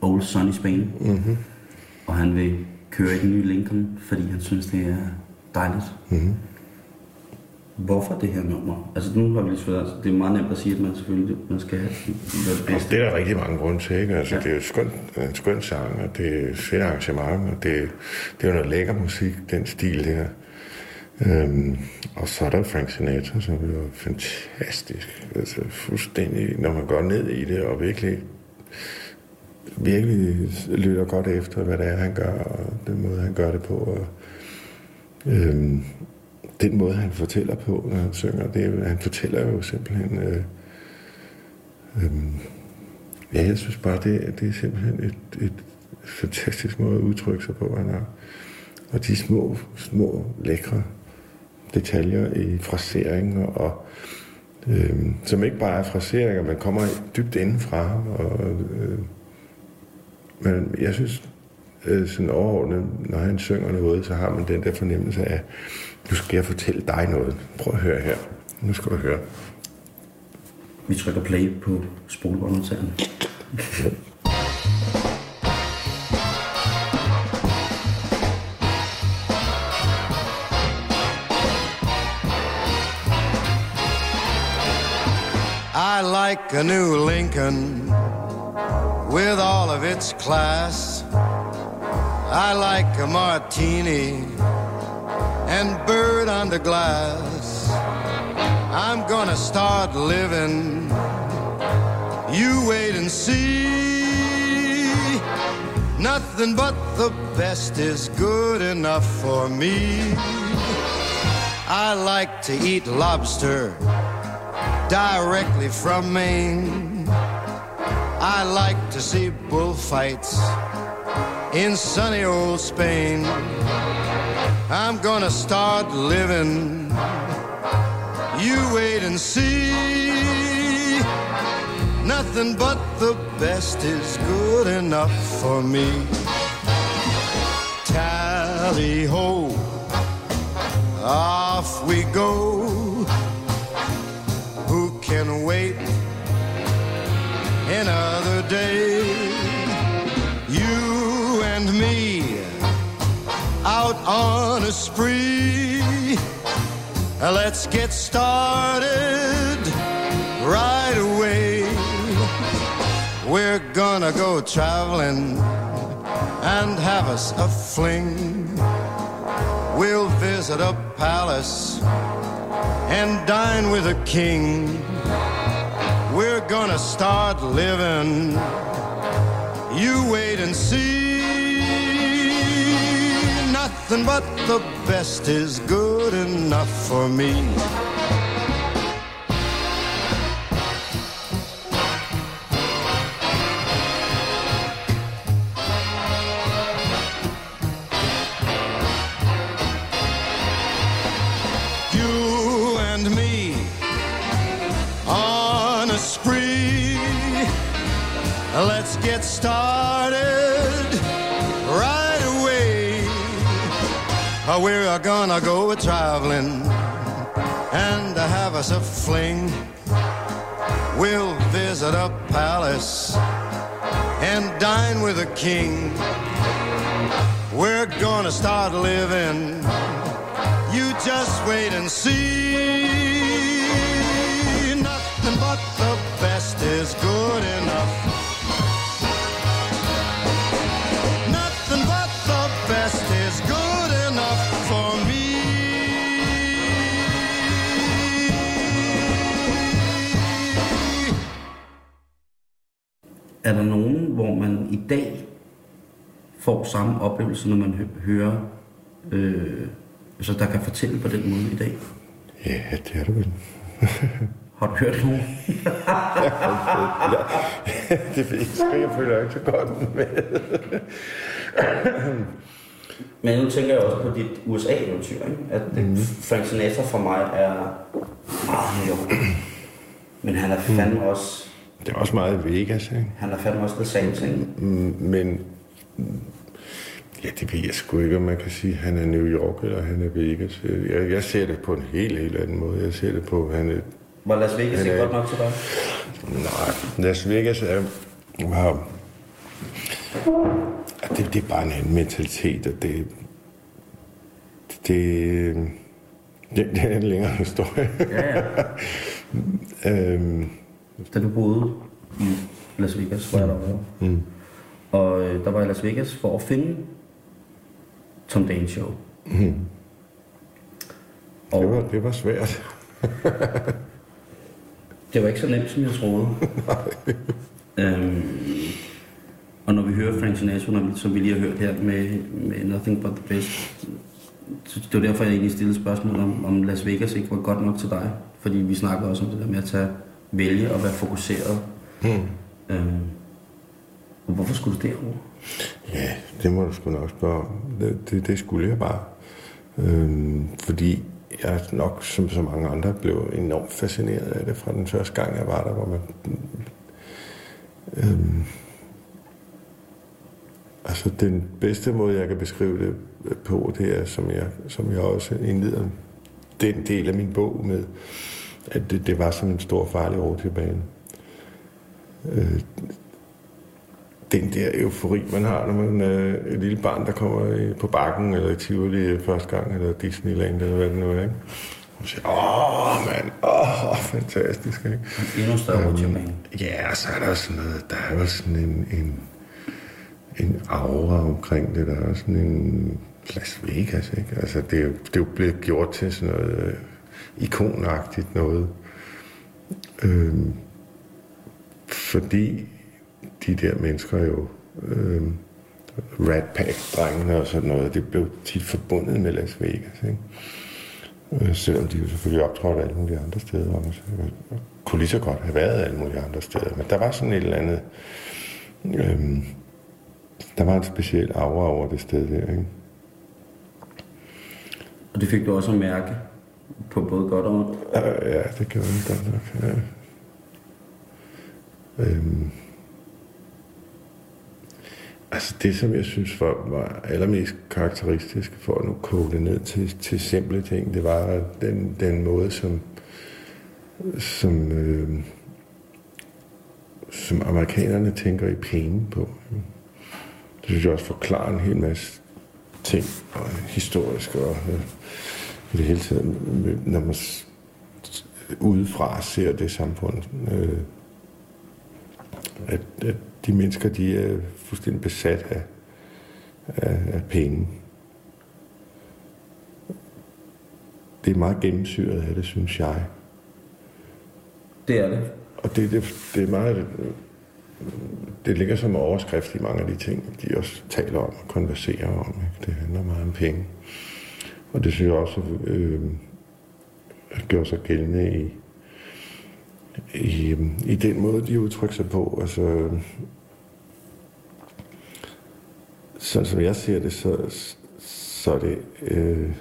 Old Sunny Spain. Mm-hmm. Og han vil køre i den nye Lincoln, fordi han synes, det er dejligt. Mm-hmm. Hvorfor det her nummer? Altså nu har vi lige svært, altså, det er meget nemt at sige, at man selvfølgelig man skal have det bedste. Det er der rigtig mange grunde til, ikke? Altså, ja. det er jo skønt, en skøn sang, og det er et fedt arrangement, og det, det er jo noget lækker musik, den stil der. Øhm, og så er der Frank Sinatra, som er fantastisk. Altså fuldstændig, når man går ned i det, og virkelig virkelig lytter godt efter, hvad det er, han gør, og den måde, han gør det på. Og, øhm, den måde, han fortæller på, når han synger, det er, han fortæller jo simpelthen... Øh, øh, ja, jeg synes bare, det, det er simpelthen et, et fantastisk måde at udtrykke sig på, han har. Og de små, små, lækre detaljer i fraseringer, og, øh, som ikke bare er fraseringer, man kommer dybt indenfra. Og, øh, men jeg synes, øh, sådan overordnet, når han synger noget, så har man den der fornemmelse af, nu skal jeg fortælle dig noget. Prøv at høre her. Nu skal du høre. Vi trykker play på spolebåndoptageren. I like a new Lincoln with all of its class. I like a martini and bird under glass. I'm gonna start living. You wait and see. Nothing but the best is good enough for me. I like to eat lobster directly from Maine. I like to see bullfights in sunny old Spain. I'm gonna start living. You wait and see. Nothing but the best is good enough for me. Tally ho, off we go Who can wait another day. Out on a spree. Let's get started right away. We're gonna go traveling and have us a fling. We'll visit a palace and dine with a king. We're gonna start living. You wait and see. Nothing but the best is good enough for me. You and me on a spree. Let's get started We're gonna go a traveling and have us a fling. We'll visit a palace and dine with a king. We're gonna start living. You just wait and see. Dag får samme oplevelse, når man hø- hører, øh, altså der kan fortælle på den måde i dag? Ja, det er det vel. Har du hørt nogen? det ved jeg jeg føler ikke så godt med. Men nu tænker jeg også på dit USA-eventyr? At mm. Frank Sinatra for mig er meget New York. Men han er fandme også, Det er også meget Vegas, ikke? han er fandme også the same thing. Mm, Men ja, det ved jeg sgu ikke, om man kan sige, at han er New York eller han er Vegas. Jeg, jeg ser det på en helt, helt anden måde. Jeg ser det på, at han er... Var Las Vegas Han ikke er- godt nok til dig? Nej, Las Vegas er... Wow. Det, det er bare en anden mentalitet, og det... Det, det, det er en længere historie. Ja, ja. øhm, Da du boede i Las Vegas, var jeg derovre. mm. Og øh, der var jeg i Las Vegas for at finde Tom Dane Show. Mm. Og Det, var, det var svært. det var ikke så nemt, som jeg troede. øhm, og når vi hører Frank Sinatra, som vi lige har hørt her med, med Nothing But The Best, så det var derfor, jeg egentlig stillede spørgsmål om, om Las Vegas ikke var godt nok til dig. Fordi vi snakker også om det der med at tage, vælge og være fokuseret. Mm. Øhm, og hvorfor skulle du derovre? Ja, det må du sgu nok spørge om. Det, det, det skulle jeg bare. Øhm, fordi jeg nok, som så mange andre, blev enormt fascineret af det fra den første gang, jeg var der, hvor man... Øhm, altså, den bedste måde, jeg kan beskrive det på, det er, som jeg, som jeg også indleder den del af min bog med, at det, det var som en stor farlig rutsjebane. Øh, den der eufori, man har, når man er et lille barn, der kommer i- på bakken, eller i Tivoli første gang, eller Disneyland, eller hvad det nu er, ikke? Og siger, åh, mand, åh, fantastisk, ikke? Endnu større rutsjebane. Ja, og så er der sådan noget, der er jo sådan en, en, en aura omkring det, der er sådan en Las Vegas, ikke? Altså, det er, jo, det er jo blevet gjort til sådan noget øh, ikonagtigt noget. Øh, fordi de der mennesker jo, øh, Rat Pack-drengene og sådan noget, det blev tit forbundet med Las Vegas, ikke? Øh, Selvom de jo selvfølgelig optrådte alle mulige andre steder. Og kunne lige så godt have været alle mulige andre steder. Men der var sådan et eller andet... øh, der var en speciel aura over det sted der, ikke? Og det fik du også at mærke på både godt og ondt. Ja, ja, det gjorde den godt nok. Ja. Øhm. Altså det, som jeg synes var, var allermest karakteristisk for at nu koge det ned til, til simple ting, det var den, den måde, som, som, øh, som amerikanerne tænker i penge på. Det synes jeg også forklarer en hel masse ting, og historisk og øh, i det hele taget, når man udefra ser det samfund, øh, at, at de mennesker, de er fuldstændig besat af, af, af penge. Det er meget gennemsyret af det, synes jeg. Det er det. Og det, det, det er meget... Det ligger som overskrift i mange af de ting, de også taler om og konverserer om. Ikke? Det handler meget om penge. Og det synes jeg også øh, gør sig gældende i, i, i den måde, de udtrykker sig på. Altså, sådan som jeg ser det, så, så er det, øh,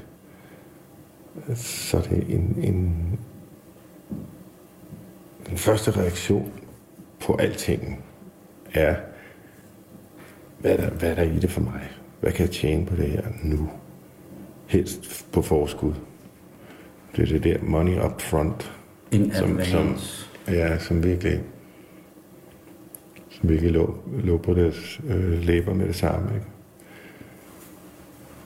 så er det en, en, den første reaktion på alting er, hvad er, der, hvad er der i det for mig? Hvad kan jeg tjene på det her nu? Helst på forskud. Det er det der money up front, En som, som, advance. ja, som virkelig, som virkelig lå, lå på deres øh, læber med det samme. Ikke?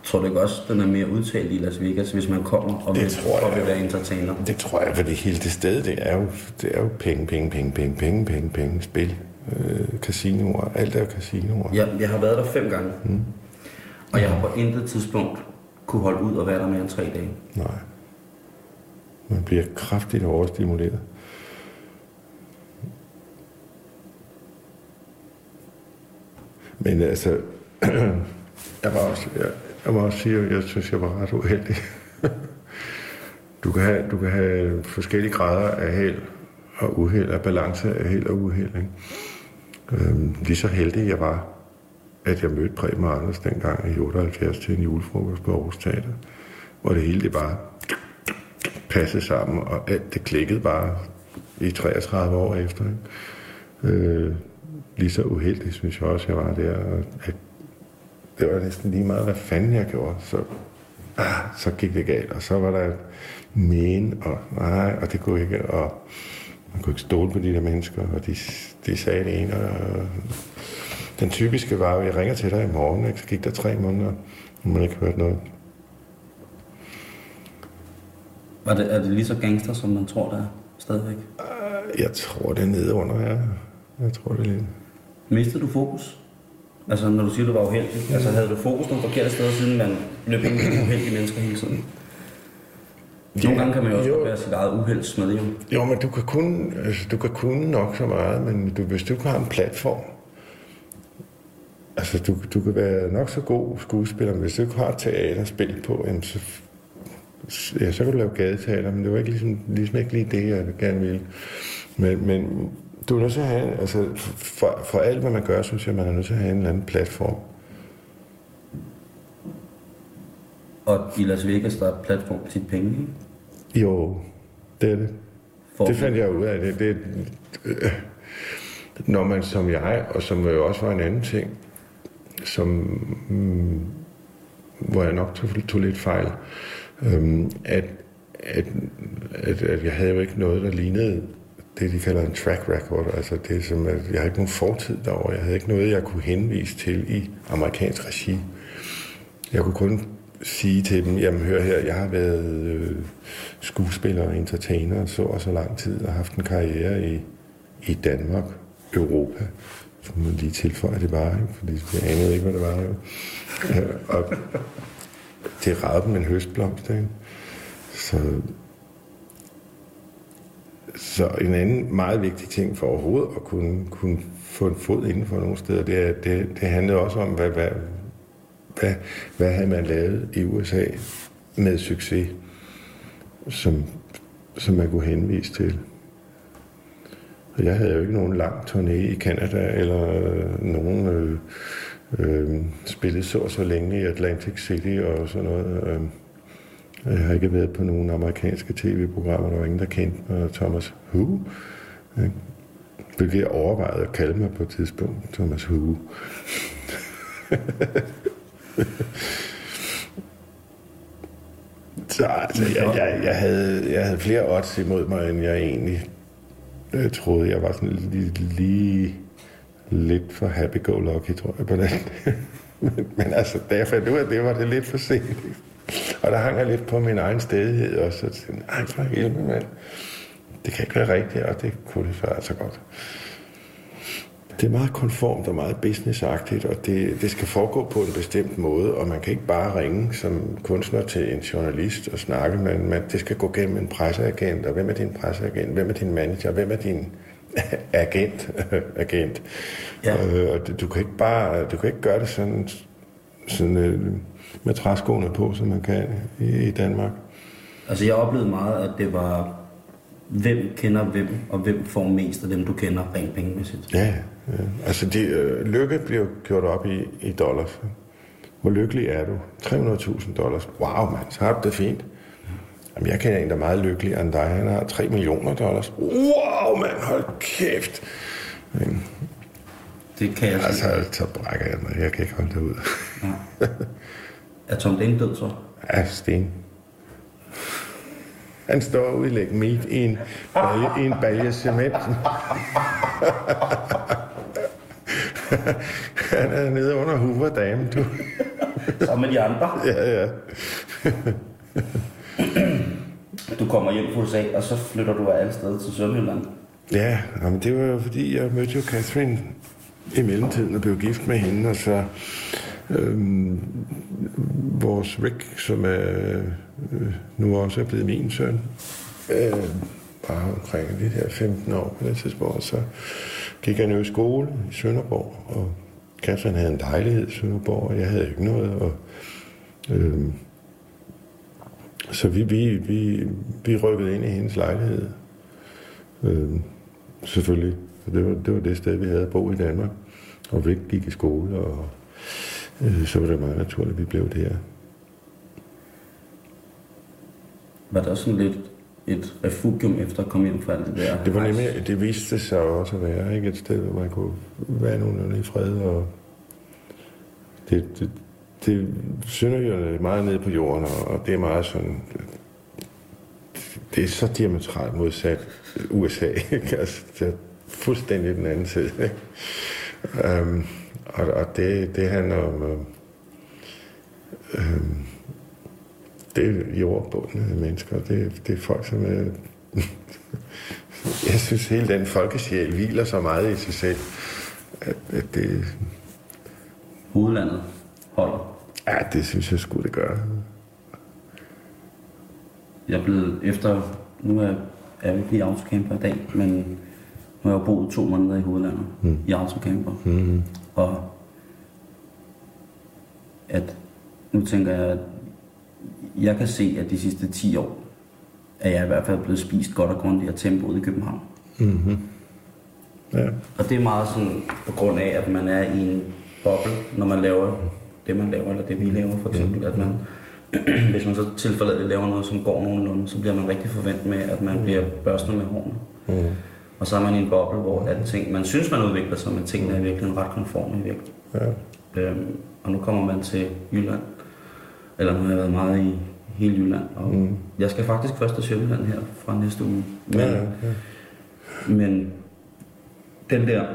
Tror du ikke også, den er mere udtalt i Las Vegas, hvis man kommer og Det vil, tror jeg. og vil være entertainer? Det tror jeg, fordi hele det sted, det er jo, det er jo penge, penge, penge, penge, penge, penge, penge, spil, øh, casinoer, alt er casinoer. Ja, jeg har været der fem gange. Mm. Og jeg har på intet tidspunkt kunne holde ud og være der mere end tre dage. Nej. Man bliver kraftigt overstimuleret. Men altså, jeg må også, jeg, jeg må også sige, at jeg synes, jeg var ret uheldig. Du kan have, du kan have forskellige grader af held og uheld, af balance af held og uheld. Ikke? Øhm, lige så heldig jeg var, at jeg mødte Preben og Anders dengang i 78 til en julefrokost på Aarhus Teater, hvor det hele det bare passede sammen, og alt det klikkede bare i 33 år efter. Ikke? Øh, lige så uheldig synes jeg også, jeg var der. og At det var næsten lige meget, hvad fanden jeg gjorde. Så, ah, så gik det galt, og så var der men, og nej, og det kunne ikke, og man kunne ikke stole på de der mennesker, og de, de sagde det ene, og den typiske var, at jeg ringer til dig i morgen, ikke? så gik der tre måneder, og man ikke hørte noget. Var det, er det lige så gangster, som man tror, der er stadigvæk? Jeg tror, det er nede under her. Jeg tror, det er lidt... Mistede du fokus? Altså, når du siger, du var uheldig. Altså, havde du fokus nogle forkerte steder, siden man løb ind med uheldige mennesker hele tiden? Nogle gange kan man jo også Jo. være sit eget uheldsmed, jo. Jo, men du kan kun, altså, du kan kunne nok så meget, men du, hvis du ikke har en platform, altså du, du kan være nok så god skuespiller, men hvis du ikke har teaterspil på, jamen, så, ja, så kan du lave gadeteater, men det var ikke ligesom, ligesom ikke lige det, jeg gerne ville. Men, men du er nødt til at have, altså for, for alt, hvad man gør, synes jeg, man er nødt til at have en eller anden platform. Og i Las Vegas, der er platform til penge, ikke? Jo, det er det. For Det fandt jeg ud af. Det, det, øh, når man som jeg, og som jo også var en anden ting, som, mm, hvor jeg nok tog, tog lidt fejl, øhm, at, at, at, at jeg havde jo ikke noget, der lignede det, de kalder en track record. Altså det, som, at jeg havde ikke nogen fortid derovre. Jeg havde ikke noget, jeg kunne henvise til i amerikansk regi. Jeg kunne kun sige til dem, jamen hør her, jeg har været øh, skuespiller og entertainer så og så lang tid og haft en karriere i, i Danmark, Europa. Så må lige tilføje det bare, ikke? fordi jeg anede ikke, hvad det var. Jo. Øh, og det ragede dem en høstblomst. Ikke? Så, så en anden meget vigtig ting for overhovedet at kunne, kunne få en fod inden for nogle steder, det, er, det, det handlede også om, hvad, hvad, hvad, hvad havde man lavet i USA med succes, som, som man kunne henvise til. Og jeg havde jo ikke nogen lang turné i Canada, eller øh, nogen øh, øh, spillet så og så længe i Atlantic City og sådan noget. Øh. øh jeg har ikke været på nogen amerikanske tv-programmer, der var ingen, der kendte mig. Thomas Hu. Ikke? Øh, hvilket jeg overvejede at kalde mig på et tidspunkt. Thomas Hu. Så altså, jeg, jeg, jeg, havde, jeg havde flere odds imod mig, end jeg egentlig jeg troede. Jeg var sådan lige, lige lidt for happy-go-lucky, tror jeg, på den. men, men altså, da jeg fandt ud af det, var det lidt for sent. Og der hang jeg lidt på min egen stedighed også. Så tænkte nej, for helvede, mand. Det kan ikke være rigtigt, og det kunne det så altså godt. Det er meget konformt og meget businessagtigt, og det, det skal foregå på en bestemt måde, og man kan ikke bare ringe som kunstner til en journalist og snakke, men man, det skal gå gennem en presseagent, og hvem er din presseagent, hvem er din manager, hvem er din agent, agent. Ja. Øh, og det- du kan ikke bare, du kan ikke gøre det sådan, sådan øh, med træskoene på, som man kan i, i Danmark. Altså jeg oplevede meget, at det var, hvem kender hvem, og hvem får mest af dem, du kender rent pengemæssigt. Ja, ja. altså de, øh, lykke bliver gjort op i, i dollars. Hvor lykkelig er du? 300.000 dollars. Wow, mand, så har du det fint. Jamen, jeg kender en, der er meget lykkeligere end dig. Han har 3 millioner dollars. Wow, mand, hold kæft. Men, Det kan jeg sige. altså, så brækker jeg mig. Jeg kan ikke holde det ud. Er Tom Dane død så? Ja, Sten. Han står ude i læg meat i en balje, i en balje cement. Han er nede under Hoover Dam, du. Sammen med de andre. Ja, ja. Du kommer hjem fra USA, og så flytter du af alle steder til Sønderjylland. Ja, jamen, det var jo fordi, jeg mødte jo Catherine i mellemtiden og blev gift med hende, og så øhm, vores Rick, som er, øh, nu også er blevet min søn, øh, bare omkring de der 15 år på det tidspunkt, så gik jeg nu i skole i Sønderborg, og Katrin havde en lejlighed i Sønderborg, og jeg havde ikke noget, og øhm, så vi, vi, vi, vi rykkede ind i hendes lejlighed. Øh, selvfølgelig. Det var, det var det sted, vi havde at bo i Danmark. Og vi gik i skole, og øh, så var det meget naturligt, at vi blev der. Var det også sådan lidt et refugium efter at komme hjem fra alt det der? Det var nemlig, det viste sig også at være ikke? et sted, hvor man kunne være nogenlunde i fred. Og det, det, det Sønderjylland er meget nede på jorden, og, det er meget sådan... Det er så diametralt modsat USA. Ikke? Altså, det er fuldstændig den anden side. Ikke? Um, og, og det, det handler om... Um, um, det er jordbundne mennesker. Det, det er folk, som er jeg synes, hele den folkesjæl hviler så meget i sig selv, at, at det, Hovedlandet holder. ja, det synes jeg skulle det gøre. Jeg er blevet efter... Nu er jeg vil blive autocamper i dag, men nu har jeg boet to måneder i hovedlandet mm. i autocamper. Mm. Og at nu tænker jeg, at jeg kan se, at de sidste 10 år er jeg i hvert fald blevet spist godt og grundigt af tempoet i København. Ja. Og det er meget sådan på grund af, at man er i en boble, når man laver det, man laver, eller det, vi laver for eksempel. At man, hvis man så tilfældet laver noget, som går nogenlunde, så bliver man rigtig forventet med, at man bliver børstet med hårene. Mm. Og så er man i en boble, hvor ting, man synes, man udvikler sig, men tingene er i virkeligheden ret konforme i virkeligheden. Ja. Øhm, og nu kommer man til Jylland. Eller nu har jeg været meget i hele Jylland. Og mm. jeg skal faktisk først til Sjælland her fra næste uge. Men, Ja, ja, ja. men den der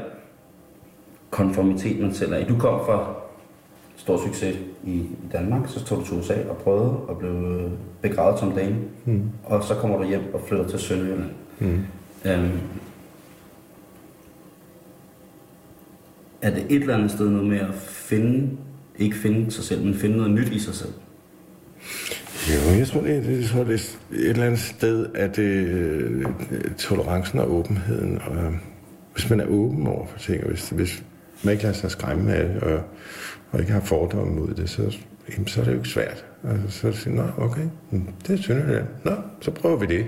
konformitet, man selv er i. Du kom fra stor succes i Danmark, så tog du til USA og prøvede og blev øh, begravet som dame. Mm. Og så kommer du hjem og flytter til Sønderjylland. Mm. Øhm, er det et eller andet sted noget med at finde, ikke finde sig selv, men finde noget nyt i sig selv? Jo, jeg tror, det, er- det, jeg tror, det er et eller andet sted, at det, øh, tolerancen og åbenheden, og øh, hvis man er åben over for ting, og hvis, hvis man ikke lader sig skræmme af det, og, og ikke har fordomme mod det, så, jamen, så er det jo ikke svært. Altså, så er det sådan, nå, okay, det er Sønderjylland. Nå, så prøver vi det.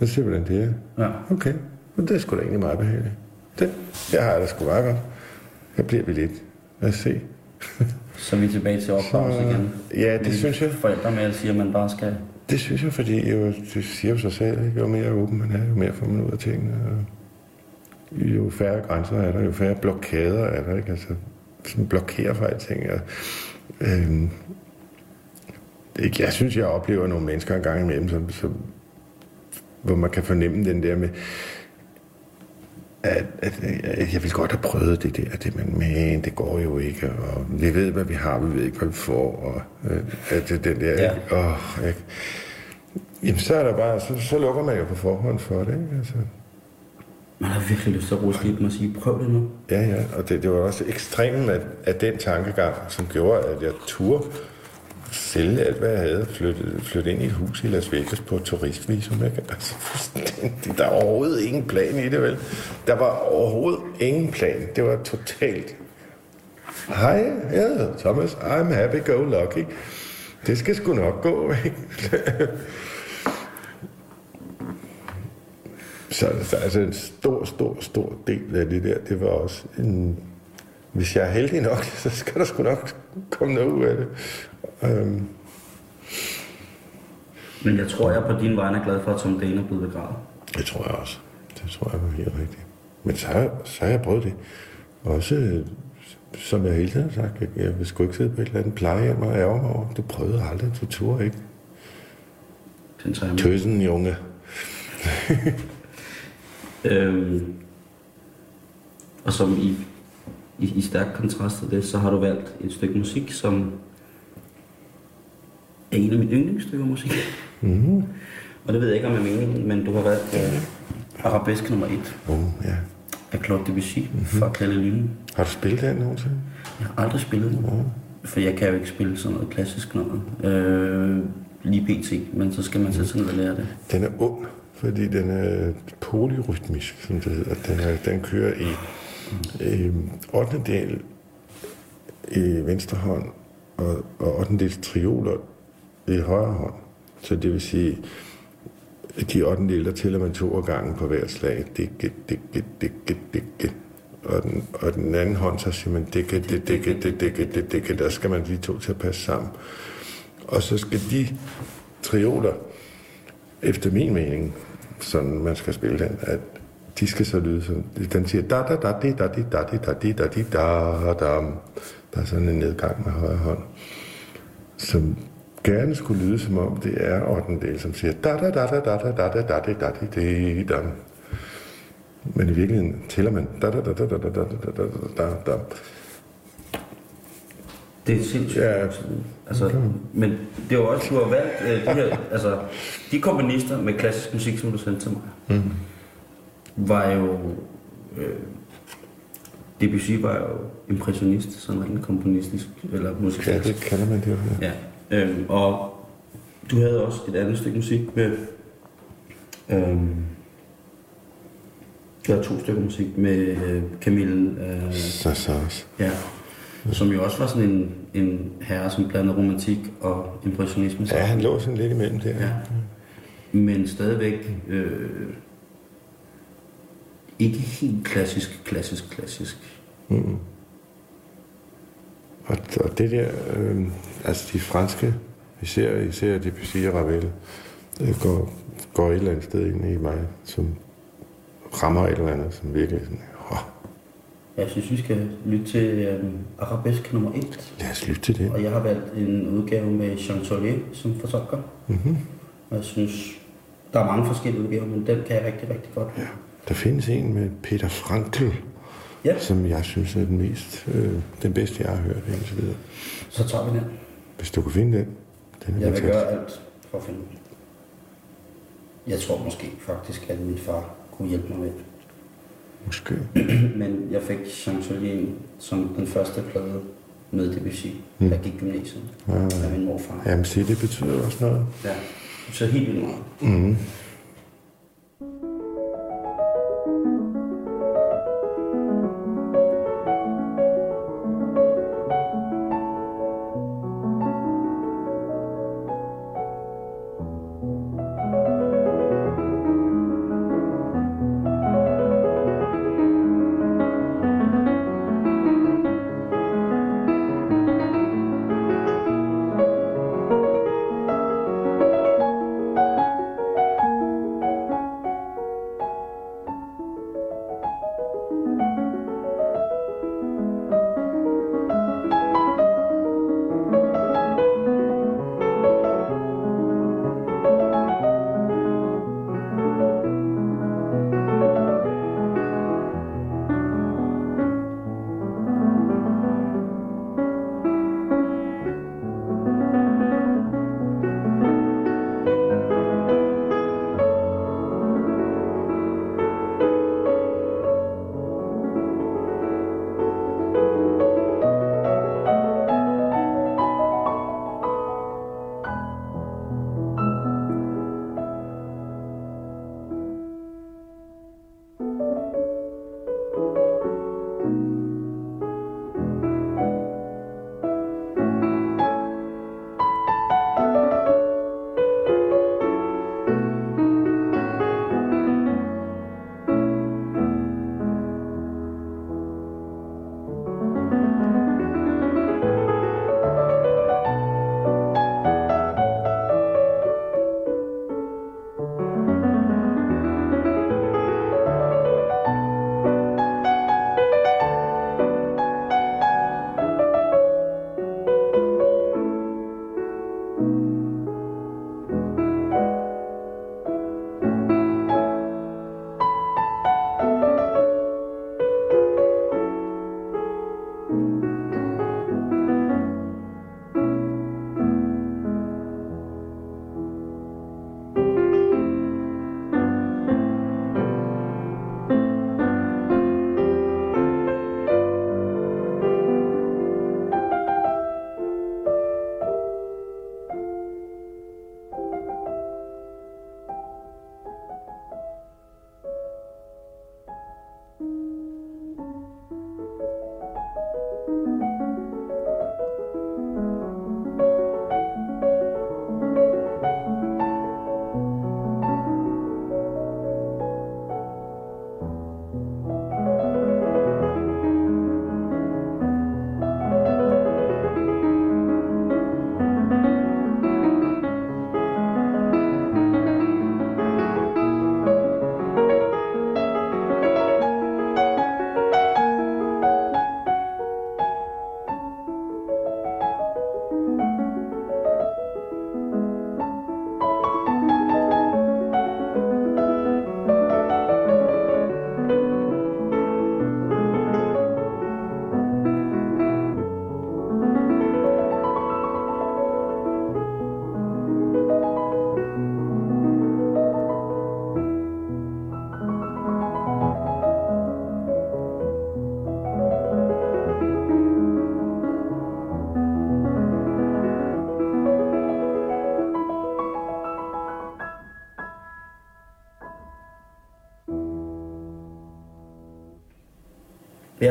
Så ser vi, hvordan det er. Ja. Okay, men det er sgu da egentlig meget behageligt. Det, jeg har det sgu meget godt. Her bliver vi lidt. Lad os se. Så er vi tilbage til opdragelse igen. ja, det synes jeg. Forældre med at sige, at man bare skal... Det synes jeg, fordi jo, det siger jo sig selv, ikke? jo mere åben man er, jo mere får man ud af tingene. Og jo færre grænser er der, jo færre blokader er der, ikke? Altså, sådan blokerer for alting. Og, øhm, det, jeg synes, jeg oplever nogle mennesker en gang imellem, som, som, hvor man kan fornemme den der med, at, at, at jeg vil godt have prøvet det der, det, men, men det går jo ikke, og vi ved, hvad vi har, vi ved ikke, hvad vi får, og øh, at det, den der, Ja. ikke? Åh, ikke? Jamen, så er der bare, så, så lukker man jo på forhånd for det, ikke? Altså, Man har virkelig lyst til at ruske dem og sige, prøv det nu. Ja, ja, og det, det var også ekstremen af, af den tankegang, som gjorde, at jeg turde sælge alt, hvad jeg havde, flytte, flytte ind i et hus i Las Vegas på et turistvisum. Ikke? Altså, fuldstændig. Der var overhovedet ingen plan i det, vel? Der var overhovedet ingen plan. Det var totalt... Hej, jeg hedder Thomas. I'm happy go lucky. Det skal sgu nok gå, ikke? Så så altså en stor, stor, stor del af det der, det var også en... Hvis jeg er heldig nok, så skal der sgu nok komme noget ud af det. Øhm, Men jeg tror, jeg på din vegne er glad for, at Tom Dane er blevet begravet. det tror jeg også. Det tror jeg var helt rigtigt. Men så har, så har jeg prøvet det. Også, øh, som jeg hele tiden har sagt, jeg, jeg vil sgu ikke sidde på et eller andet plejehjem og ærge mig over. Du prøvede aldrig, du turde ikke. Den tager. Tøsen, junge. Øhm, og som i, i, i stærk kontrast til det, så har du valgt et stykke musik, som er en af mine yndlingsstykker musik. Mm-hmm. Og det ved jeg ikke, om jeg mener, men du har valgt uh, Arabesk nummer 1 Oh, ja. af Claude Debussy mm-hmm. fra Kalle Lyne. Har du spillet den nogensinde? Jeg har aldrig spillet den, for jeg kan jo ikke spille sådan noget klassisk noget. Øh, lige pt, men så skal man sætte sig ned og lære det. Den er ond, fordi den er polyrytmisk, som det hedder. Den, er, den kører i øh, 8. del i venstre hånd og, og 8. del trioler i højre hånd. Så det vil sige, at de 8. del, der tæller man to af gangen på hvert slag. Dikke, dikke, dikke, dikke. Og den, og den anden hånd, så siger man dikke, dikke, dikke, dikke, dikke, dikke. Der skal man de to til at passe sammen. Og så skal de trioler, efter min mening, sådan man skal spille den, at de skal så lyde sådan, den siger da da da di da di da di da di da di da da Der er sådan en nedgang med højre hånd, som gerne skulle lyde som om det er 8. del, som siger da da da da da da da da da da da di da Men i virkeligheden tæller man da da da da da da da da da da da Det er sindssygt. Ja. Altså, men det er jo også, du har valgt øh, de her, altså, de komponister med klassisk musik, som du sendte til mig, mm. var jo, øh, Debussy var jo impressionist, sådan en komponistisk, eller Ja, musikalsk. det kalder man det jo. Ja. Ja, øhm, og du havde også et andet stykke musik med... Øhm, du havde to stykker musik med øh, Camille, øh, også. ja, som jo også var sådan en, en herre, som blandede romantik og impressionisme. Ja, han lå sådan lidt imellem der. ja. Men stadigvæk øh, ikke helt klassisk, klassisk, klassisk. Og, og det der, øh, altså de franske, især, især Debussy og Ravel, øh, går, går et eller andet sted ind i mig, som rammer et eller andet, som virkelig sådan, åh, Jeg synes, vi skal lytte til øh, Arabesk nummer 1. lad os lytte til det. Og jeg har valgt en udgave med Jean Solé som fortolker. Mm-hmm. Og jeg synes, der er mange forskellige udgaver, men den kan jeg rigtig, rigtig godt. Ja. Der findes en med Peter Frankl, Ja. som jeg synes er den mest, øh, den bedste, jeg har hørt indtil videre. Så tager vi den. Hvis du kan finde den, den er Jeg vil fantastisk. gøre alt for at finde den. Jeg tror måske faktisk, at min far kunne hjælpe mig med det. Måske. Men jeg fik Jean Solé som den første plade med Debussy, mm. jeg gik gymnasiet Ah. af min morfar. Jamen se, det betyder også noget. Ja. Så helt vildt meget. Mm.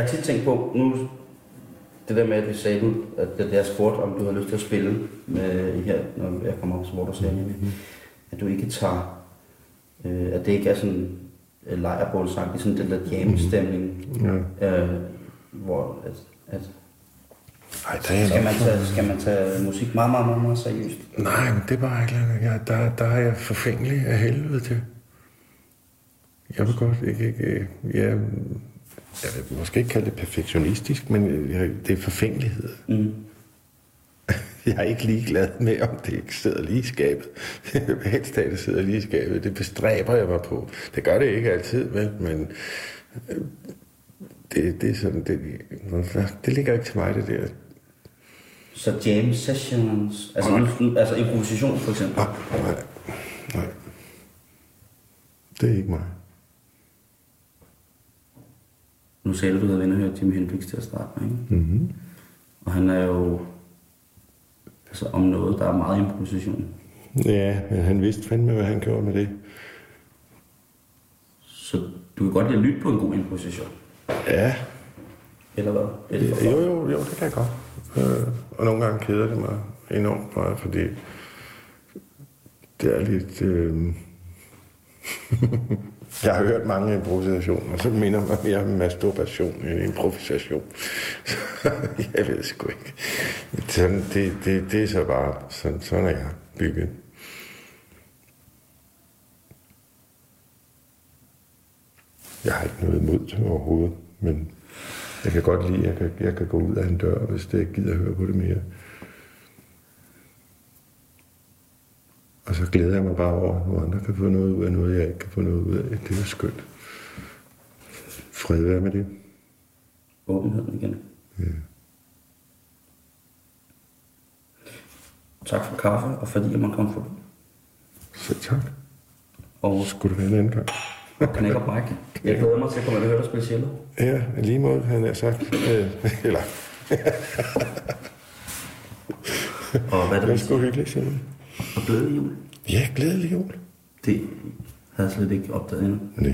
Jeg har tit tænkt på, nu det der med, at vi sagde, den, at det jeg spurgte, om du har lyst til at spille med her, når jeg kommer op, hvor du sagde, mm-hmm. at du ikke tager, øh, at det ikke er sådan øh, lejrbålsang, det er sådan den der jam-stemning, Ja. øh, hvor at, at Ej, der er skal, man tage, skal man tage musik meget, meget, meget, meget seriøst. Nej, men det er bare ikke. Jeg, der, der er jeg forfængelig af helvede til. Jeg vil godt ikke... ikke jeg, jeg vil måske ikke kalde det perfektionistisk, men jeg, det er forfængelighed. Mm. Jeg er ikke ligeglad med, om det ikke sidder lige i skabet. Helst det sidder lige i skabet. Det bestræber jeg mig på. Det gør det ikke altid, vel, men øh, det, det er sådan, det, det ligger ikke til mig, det der. Så jam sessions, altså, nu- altså improvisation for eksempel. Nej, nej, nej. Det er ikke mig. Nu sagde du, du havde venner hørt Jimi Hendrix til at starte med, ikke? Mm-hmm. Og han er jo altså om noget, der er meget improvisation. Ja, men han vidste fandme, hvad han gjorde med det. Så du kan godt lide at lytte på en god improvisation. Ja, Eller hvad? Eller jo, jo, jo, det kan jeg godt. Øh, og nogle gange keder det mig enormt meget, fordi det er lidt... Øh... jeg har hørt mange improvisationer, så minder mig mere om masturbation end improvisation. jeg ved sgu ikke. Sådan, det, det, det er så bare... Sådan, sådan er jeg bygget. Jeg har ikke noget imod det overhovedet, men jeg kan godt lide, at jeg kan, jeg kan gå ud af en dør, hvis det ikke gider at høre på det mere. Og så glæder jeg mig bare over, at nogle andre kan få noget ud af noget, jeg ikke kan få noget ud af. Det er skønt. Fred være med det. Åbenheden igen. Ja. Tak for kaffe, og fordi man kom forbi. Så tak. Og Skulle det være en anden gang? knækker bræk. Jeg glæder mig til at komme og høre dig spille cello. Ja, lige måde, han har sagt. Øh, eller, Og hvad er det det, er sgu hyggeligt, Simon. Og glædelig jul. Ja, glædelig jul. Det havde jeg slet ikke opdaget endnu. Nej.